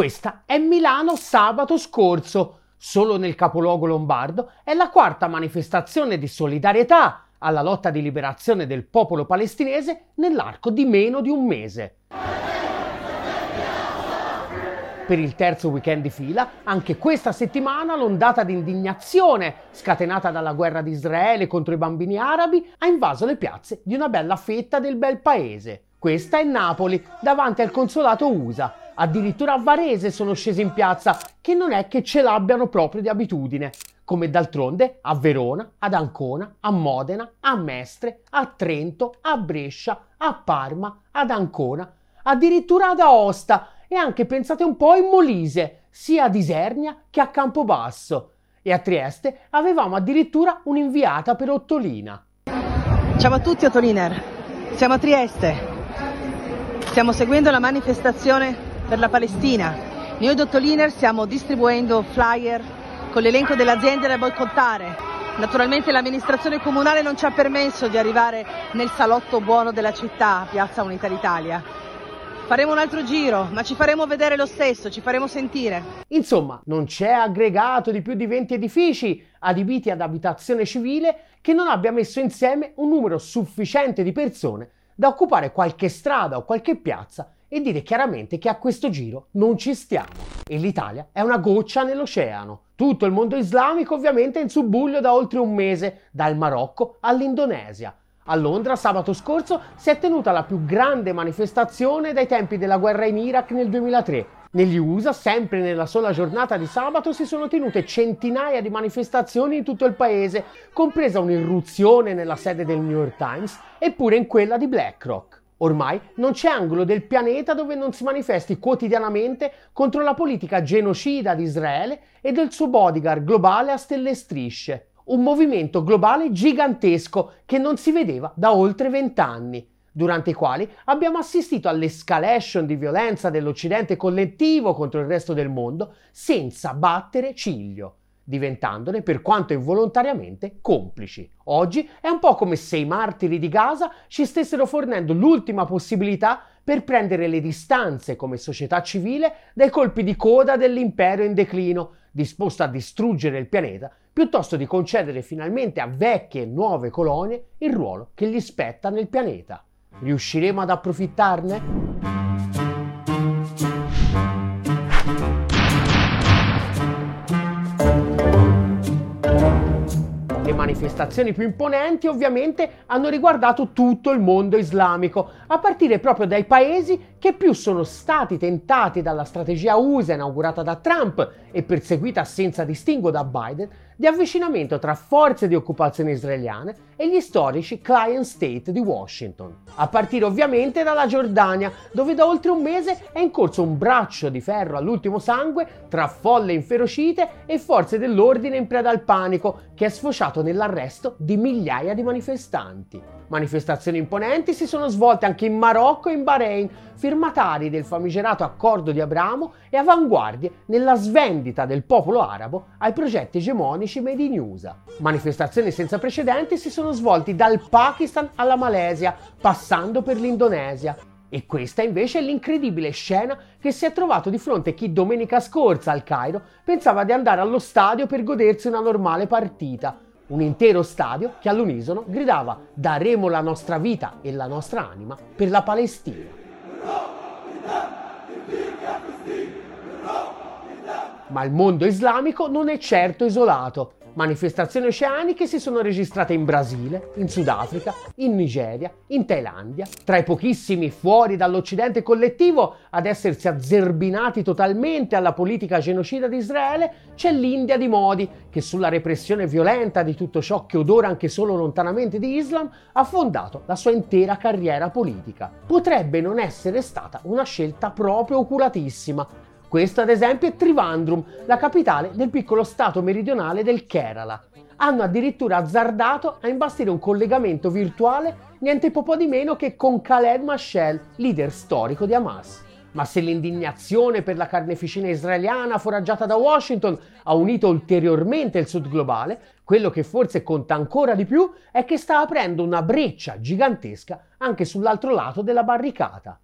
Questa è Milano sabato scorso. Solo nel capoluogo lombardo è la quarta manifestazione di solidarietà alla lotta di liberazione del popolo palestinese nell'arco di meno di un mese. Per il terzo weekend di fila, anche questa settimana l'ondata di indignazione scatenata dalla guerra di Israele contro i bambini arabi ha invaso le piazze di una bella fetta del bel paese. Questa è Napoli, davanti al consolato USA. Addirittura a Varese sono scesi in piazza, che non è che ce l'abbiano proprio di abitudine. Come d'altronde a Verona, ad Ancona, a Modena, a Mestre, a Trento, a Brescia, a Parma, ad Ancona, addirittura ad Aosta e anche pensate un po' in Molise, sia ad Isernia che a Campobasso. E a Trieste avevamo addirittura un'inviata per Ottolina. Ciao a tutti Ottoliner, siamo a Trieste. Stiamo seguendo la manifestazione per la Palestina. Noi Dottoliner stiamo distribuendo flyer con l'elenco delle aziende da boicottare. Naturalmente l'amministrazione comunale non ci ha permesso di arrivare nel salotto buono della città, Piazza Unità d'Italia. Faremo un altro giro, ma ci faremo vedere lo stesso, ci faremo sentire. Insomma, non c'è aggregato di più di 20 edifici adibiti ad abitazione civile che non abbia messo insieme un numero sufficiente di persone da occupare qualche strada o qualche piazza e dire chiaramente che a questo giro non ci stiamo. E l'Italia è una goccia nell'oceano. Tutto il mondo islamico ovviamente è in subbuglio da oltre un mese, dal Marocco all'Indonesia. A Londra sabato scorso si è tenuta la più grande manifestazione dai tempi della guerra in Iraq nel 2003 negli USA, sempre nella sola giornata di sabato, si sono tenute centinaia di manifestazioni in tutto il paese, compresa un'irruzione nella sede del New York Times e pure in quella di BlackRock. Ormai non c'è angolo del pianeta dove non si manifesti quotidianamente contro la politica genocida di Israele e del suo bodyguard globale a stelle e strisce. Un movimento globale gigantesco che non si vedeva da oltre vent'anni durante i quali abbiamo assistito all'escalation di violenza dell'Occidente collettivo contro il resto del mondo senza battere ciglio, diventandone, per quanto involontariamente, complici. Oggi è un po' come se i martiri di Gaza ci stessero fornendo l'ultima possibilità per prendere le distanze come società civile dai colpi di coda dell'impero in declino, disposto a distruggere il pianeta, piuttosto di concedere finalmente a vecchie e nuove colonie il ruolo che gli spetta nel pianeta. Riusciremo ad approfittarne? Manifestazioni più imponenti ovviamente hanno riguardato tutto il mondo islamico, a partire proprio dai paesi che più sono stati tentati dalla strategia USA inaugurata da Trump e perseguita senza distinguo da Biden di avvicinamento tra forze di occupazione israeliane e gli storici client state di Washington. A partire ovviamente dalla Giordania, dove da oltre un mese è in corso un braccio di ferro all'ultimo sangue tra folle inferocite e forze dell'ordine in preda al panico, che è sfociato nell'arresto di migliaia di manifestanti. Manifestazioni imponenti si sono svolte anche in Marocco e in Bahrain, firmatari del famigerato accordo di Abramo e avanguardie nella svendita del popolo arabo ai progetti egemonici made in USA. Manifestazioni senza precedenti si sono svolti dal Pakistan alla Malesia, passando per l'Indonesia. E questa invece è l'incredibile scena che si è trovato di fronte chi domenica scorsa al Cairo pensava di andare allo stadio per godersi una normale partita un intero stadio che all'unisono gridava daremo la nostra vita e la nostra anima per la Palestina. Ma il mondo islamico non è certo isolato. Manifestazioni oceaniche si sono registrate in Brasile, in Sudafrica, in Nigeria, in Thailandia. Tra i pochissimi fuori dall'Occidente collettivo ad essersi azzerbinati totalmente alla politica genocida di Israele c'è l'India di Modi, che sulla repressione violenta di tutto ciò che odora anche solo lontanamente di Islam ha fondato la sua intera carriera politica. Potrebbe non essere stata una scelta proprio oculatissima, questo ad esempio è Trivandrum, la capitale del piccolo stato meridionale del Kerala. Hanno addirittura azzardato a imbastire un collegamento virtuale niente po' di meno che con Khaled Mashel, leader storico di Hamas. Ma se l'indignazione per la carneficina israeliana foraggiata da Washington ha unito ulteriormente il sud globale, quello che forse conta ancora di più è che sta aprendo una breccia gigantesca anche sull'altro lato della barricata.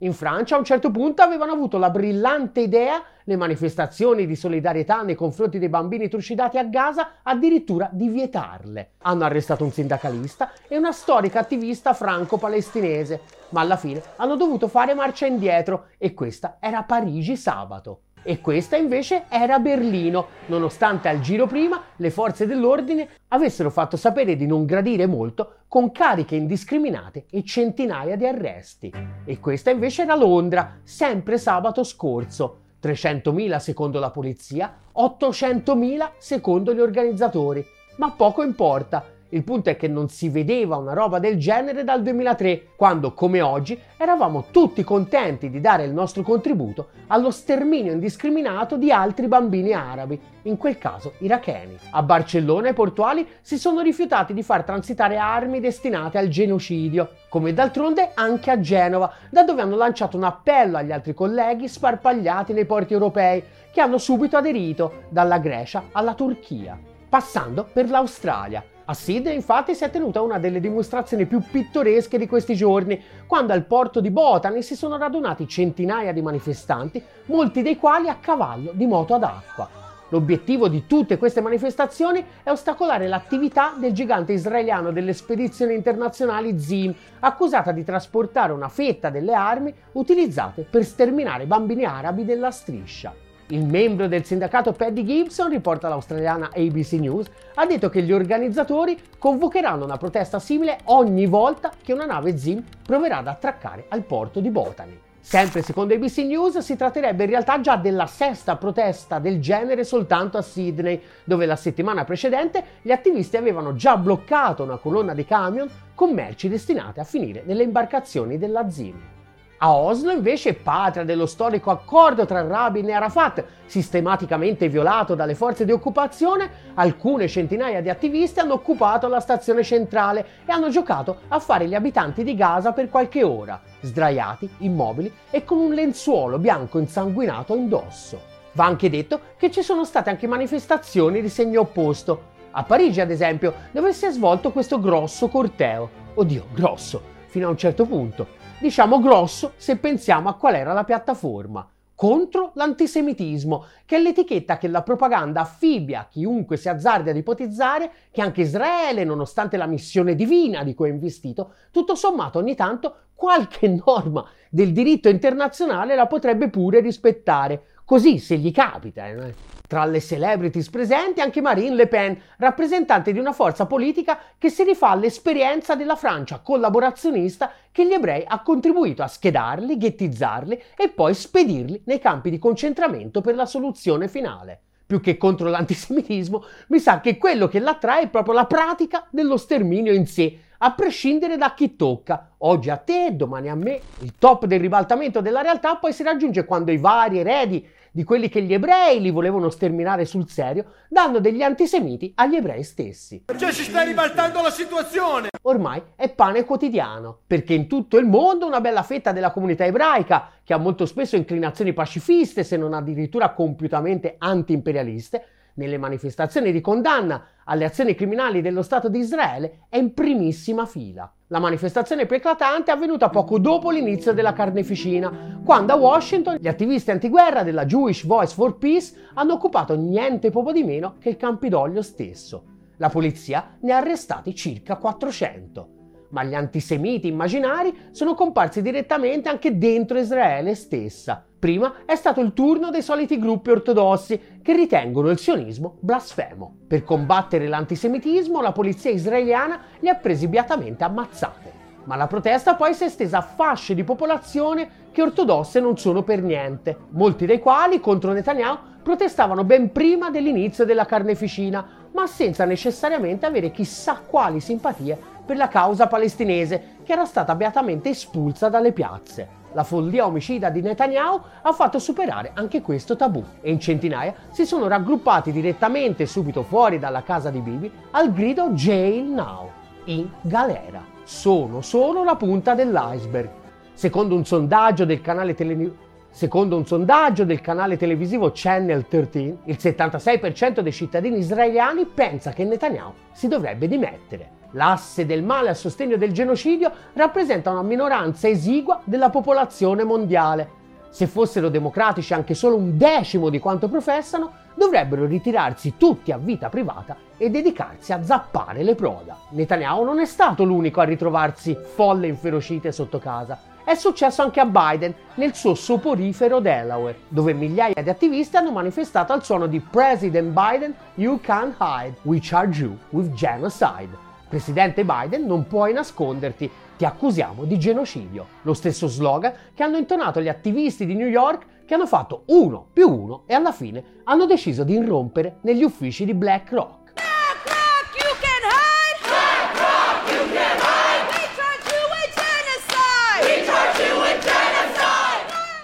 In Francia a un certo punto avevano avuto la brillante idea, le manifestazioni di solidarietà nei confronti dei bambini trucidati a Gaza, addirittura di vietarle. Hanno arrestato un sindacalista e una storica attivista franco-palestinese, ma alla fine hanno dovuto fare marcia indietro e questa era Parigi sabato e questa invece era Berlino, nonostante al giro prima le forze dell'ordine avessero fatto sapere di non gradire molto con cariche indiscriminate e centinaia di arresti. E questa invece era Londra, sempre sabato scorso. 300.000 secondo la polizia, 800.000 secondo gli organizzatori. Ma poco importa, il punto è che non si vedeva una roba del genere dal 2003, quando, come oggi, eravamo tutti contenti di dare il nostro contributo allo sterminio indiscriminato di altri bambini arabi, in quel caso iracheni. A Barcellona i portuali si sono rifiutati di far transitare armi destinate al genocidio, come d'altronde anche a Genova, da dove hanno lanciato un appello agli altri colleghi sparpagliati nei porti europei, che hanno subito aderito, dalla Grecia alla Turchia, passando per l'Australia a Sydney infatti si è tenuta una delle dimostrazioni più pittoresche di questi giorni, quando al porto di Botany si sono radunati centinaia di manifestanti, molti dei quali a cavallo di moto ad acqua. L'obiettivo di tutte queste manifestazioni è ostacolare l'attività del gigante israeliano delle spedizioni internazionali Zim, accusata di trasportare una fetta delle armi utilizzate per sterminare bambini arabi della striscia. Il membro del sindacato Paddy Gibson, riporta l'australiana ABC News, ha detto che gli organizzatori convocheranno una protesta simile ogni volta che una nave Zim proverà ad attraccare al porto di Botany. Sempre secondo ABC News si tratterebbe in realtà già della sesta protesta del genere soltanto a Sydney, dove la settimana precedente gli attivisti avevano già bloccato una colonna di camion con merci destinate a finire nelle imbarcazioni della Zim. A Oslo, invece, patria dello storico accordo tra Rabin e Arafat, sistematicamente violato dalle forze di occupazione, alcune centinaia di attivisti hanno occupato la stazione centrale e hanno giocato a fare gli abitanti di Gaza per qualche ora, sdraiati, immobili e con un lenzuolo bianco insanguinato indosso. Va anche detto che ci sono state anche manifestazioni di segno opposto. A Parigi, ad esempio, dove si è svolto questo grosso corteo. Oddio, grosso, fino a un certo punto diciamo grosso se pensiamo a qual era la piattaforma. Contro l'antisemitismo, che è l'etichetta che la propaganda affibbia a chiunque si azzardi ad ipotizzare che anche Israele, nonostante la missione divina di cui è investito, tutto sommato ogni tanto qualche norma del diritto internazionale la potrebbe pure rispettare, così se gli capita. Eh. Tra le celebrities presenti anche Marine Le Pen, rappresentante di una forza politica che si rifà all'esperienza della Francia collaborazionista che gli ebrei ha contribuito a schedarli, ghettizzarli e poi spedirli nei campi di concentramento per la soluzione finale. Più che contro l'antisemitismo, mi sa che quello che l'attrae è proprio la pratica dello sterminio in sé, a prescindere da chi tocca. Oggi a te, domani a me. Il top del ribaltamento della realtà poi si raggiunge quando i vari eredi di quelli che gli ebrei li volevano sterminare sul serio, danno degli antisemiti agli ebrei stessi. Cioè si sta ribaltando la situazione! Ormai è pane quotidiano, perché in tutto il mondo una bella fetta della comunità ebraica, che ha molto spesso inclinazioni pacifiste, se non addirittura compiutamente anti-imperialiste, nelle manifestazioni di condanna alle azioni criminali dello Stato di Israele è in primissima fila. La manifestazione più eclatante è avvenuta poco dopo l'inizio della carneficina, quando a Washington gli attivisti antiguerra della Jewish Voice for Peace hanno occupato niente poco di meno che il Campidoglio stesso. La polizia ne ha arrestati circa 400 ma gli antisemiti immaginari sono comparsi direttamente anche dentro Israele stessa. Prima è stato il turno dei soliti gruppi ortodossi che ritengono il sionismo blasfemo. Per combattere l'antisemitismo la polizia israeliana li ha presi beatamente ammazzate. Ma la protesta poi si è estesa a fasce di popolazione che ortodosse non sono per niente, molti dei quali contro Netanyahu protestavano ben prima dell'inizio della carneficina, ma senza necessariamente avere chissà quali simpatie per la causa palestinese, che era stata beatamente espulsa dalle piazze. La follia omicida di Netanyahu ha fatto superare anche questo tabù e in centinaia si sono raggruppati direttamente subito fuori dalla casa di Bibi al grido Jail Now, in galera. Sono solo la punta dell'iceberg. Secondo un sondaggio del canale televisivo Secondo un sondaggio del canale televisivo Channel 13, il 76% dei cittadini israeliani pensa che Netanyahu si dovrebbe dimettere. L'asse del male a sostegno del genocidio rappresenta una minoranza esigua della popolazione mondiale. Se fossero democratici anche solo un decimo di quanto professano, dovrebbero ritirarsi tutti a vita privata e dedicarsi a zappare le proda. Netanyahu non è stato l'unico a ritrovarsi folle inferocite sotto casa. È successo anche a Biden nel suo soporifero Delaware, dove migliaia di attivisti hanno manifestato al suono di President Biden, You can't hide, we charge you with genocide. Presidente Biden, non puoi nasconderti, ti accusiamo di genocidio. Lo stesso slogan che hanno intonato gli attivisti di New York che hanno fatto uno più uno e alla fine hanno deciso di irrompere negli uffici di BlackRock.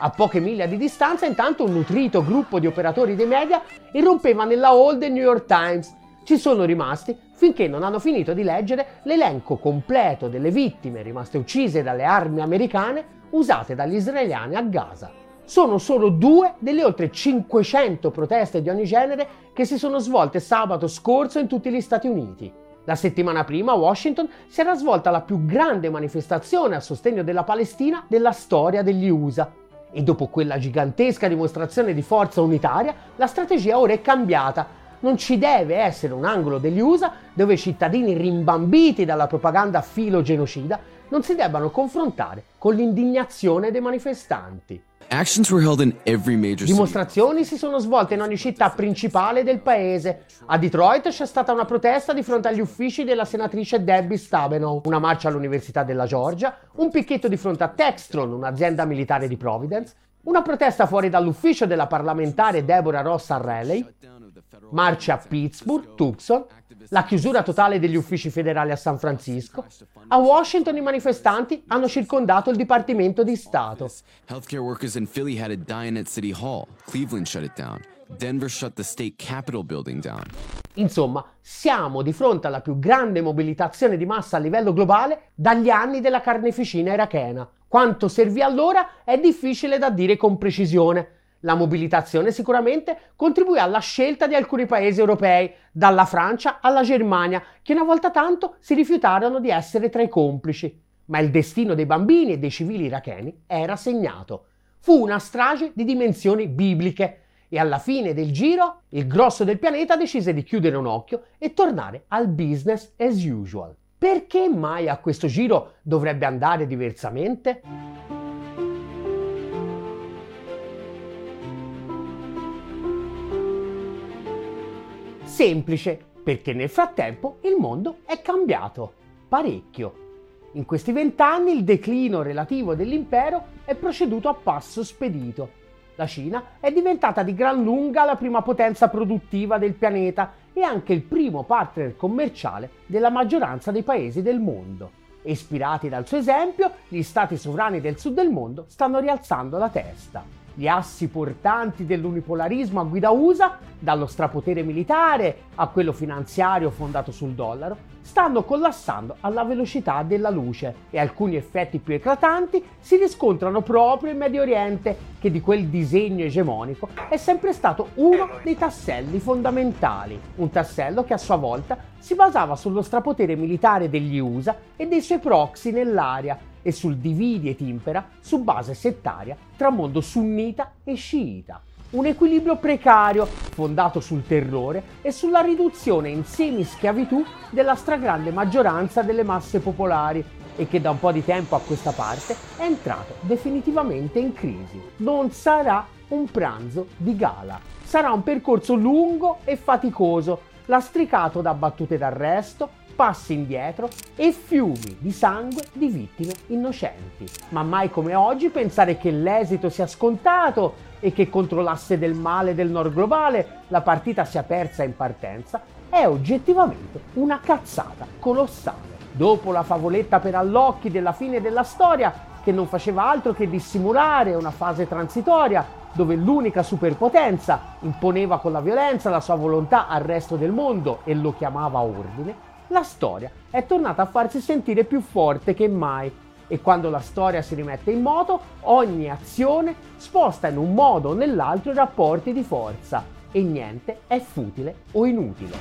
A poche miglia di distanza, intanto, un nutrito gruppo di operatori dei media irrompeva nella hall del New York Times. Ci sono rimasti finché non hanno finito di leggere l'elenco completo delle vittime rimaste uccise dalle armi americane usate dagli israeliani a Gaza. Sono solo due delle oltre 500 proteste di ogni genere che si sono svolte sabato scorso in tutti gli Stati Uniti. La settimana prima a Washington si era svolta la più grande manifestazione a sostegno della Palestina della storia degli USA. E dopo quella gigantesca dimostrazione di forza unitaria, la strategia ora è cambiata. Non ci deve essere un angolo degli USA dove i cittadini rimbambiti dalla propaganda filo-genocida non si debbano confrontare con l'indignazione dei manifestanti. Dimostrazioni si sono svolte in ogni città principale del paese. A Detroit c'è stata una protesta di fronte agli uffici della senatrice Debbie Stabenow, una marcia all'Università della Georgia, un picchetto di fronte a Textron, un'azienda militare di Providence, una protesta fuori dall'ufficio della parlamentare Deborah Ross a Raleigh, marce a Pittsburgh, Tucson, la chiusura totale degli uffici federali a San Francisco. A Washington i manifestanti hanno circondato il Dipartimento di Stato. Healthcare workers in Philly had to die at City Hall. Cleveland shut it down. Denver shut the state capitol building down. Insomma, siamo di fronte alla più grande mobilitazione di massa a livello globale dagli anni della carneficina irachena. Quanto servì allora è difficile da dire con precisione. La mobilitazione sicuramente contribuì alla scelta di alcuni paesi europei, dalla Francia alla Germania, che una volta tanto si rifiutarono di essere tra i complici. Ma il destino dei bambini e dei civili iracheni era segnato. Fu una strage di dimensioni bibliche e alla fine del giro il grosso del pianeta decise di chiudere un occhio e tornare al business as usual. Perché mai a questo giro dovrebbe andare diversamente? Semplice, perché nel frattempo il mondo è cambiato parecchio. In questi vent'anni il declino relativo dell'impero è proceduto a passo spedito. La Cina è diventata di gran lunga la prima potenza produttiva del pianeta e anche il primo partner commerciale della maggioranza dei paesi del mondo. Ispirati dal suo esempio, gli stati sovrani del sud del mondo stanno rialzando la testa gli assi portanti dell'unipolarismo a guida USA, dallo strapotere militare a quello finanziario fondato sul dollaro, stanno collassando alla velocità della luce e alcuni effetti più eclatanti si riscontrano proprio in Medio Oriente, che di quel disegno egemonico è sempre stato uno dei tasselli fondamentali, un tassello che a sua volta si basava sullo strapotere militare degli USA e dei suoi proxy nell'area e sul dividi et impera su base settaria tra mondo sunnita e sciita. Un equilibrio precario fondato sul terrore e sulla riduzione in semi-schiavitù della stragrande maggioranza delle masse popolari e che da un po' di tempo a questa parte è entrato definitivamente in crisi. Non sarà un pranzo di gala, sarà un percorso lungo e faticoso, lastricato da battute d'arresto, passi indietro e fiumi di sangue di vittime innocenti. Ma mai come oggi pensare che l'esito sia scontato e che contro l'asse del male del nord globale la partita sia persa in partenza è oggettivamente una cazzata colossale. Dopo la favoletta per allocchi della fine della storia, che non faceva altro che dissimulare una fase transitoria dove l'unica superpotenza imponeva con la violenza la sua volontà al resto del mondo e lo chiamava ordine, la storia è tornata a farsi sentire più forte che mai e quando la storia si rimette in moto, ogni azione sposta in un modo o nell'altro i rapporti di forza e niente è futile o inutile.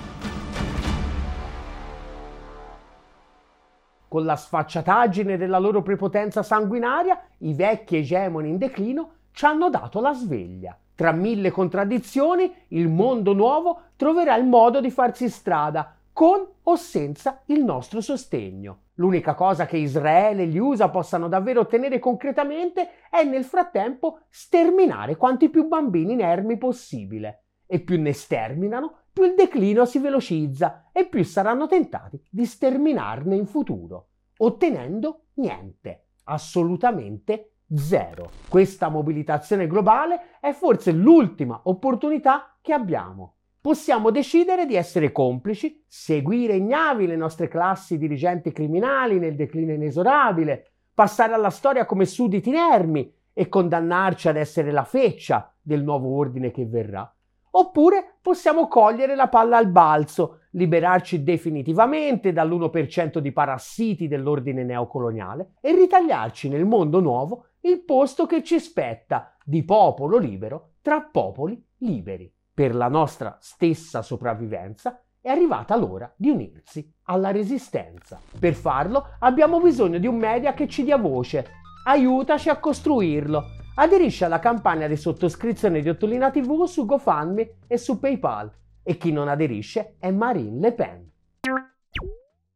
Con la sfacciataggine della loro prepotenza sanguinaria, i vecchi egemoni in declino ci hanno dato la sveglia. Tra mille contraddizioni, il mondo nuovo troverà il modo di farsi strada, con o senza il nostro sostegno. L'unica cosa che Israele e gli USA possano davvero ottenere concretamente è nel frattempo sterminare quanti più bambini inermi possibile. E più ne sterminano, più il declino si velocizza e più saranno tentati di sterminarne in futuro, ottenendo niente, assolutamente zero. Questa mobilitazione globale è forse l'ultima opportunità che abbiamo possiamo decidere di essere complici, seguire ignavi le nostre classi dirigenti criminali nel declino inesorabile, passare alla storia come sudditi inermi e condannarci ad essere la feccia del nuovo ordine che verrà. Oppure possiamo cogliere la palla al balzo, liberarci definitivamente dall'1% di parassiti dell'ordine neocoloniale e ritagliarci nel mondo nuovo il posto che ci spetta di popolo libero tra popoli liberi per la nostra stessa sopravvivenza, è arrivata l'ora di unirsi alla resistenza. Per farlo abbiamo bisogno di un media che ci dia voce. Aiutaci a costruirlo. Aderisci alla campagna di sottoscrizione di Ottolina TV su GoFundMe e su PayPal. E chi non aderisce è Marine Le Pen.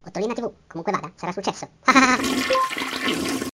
Ottolina TV, comunque vada, sarà successo.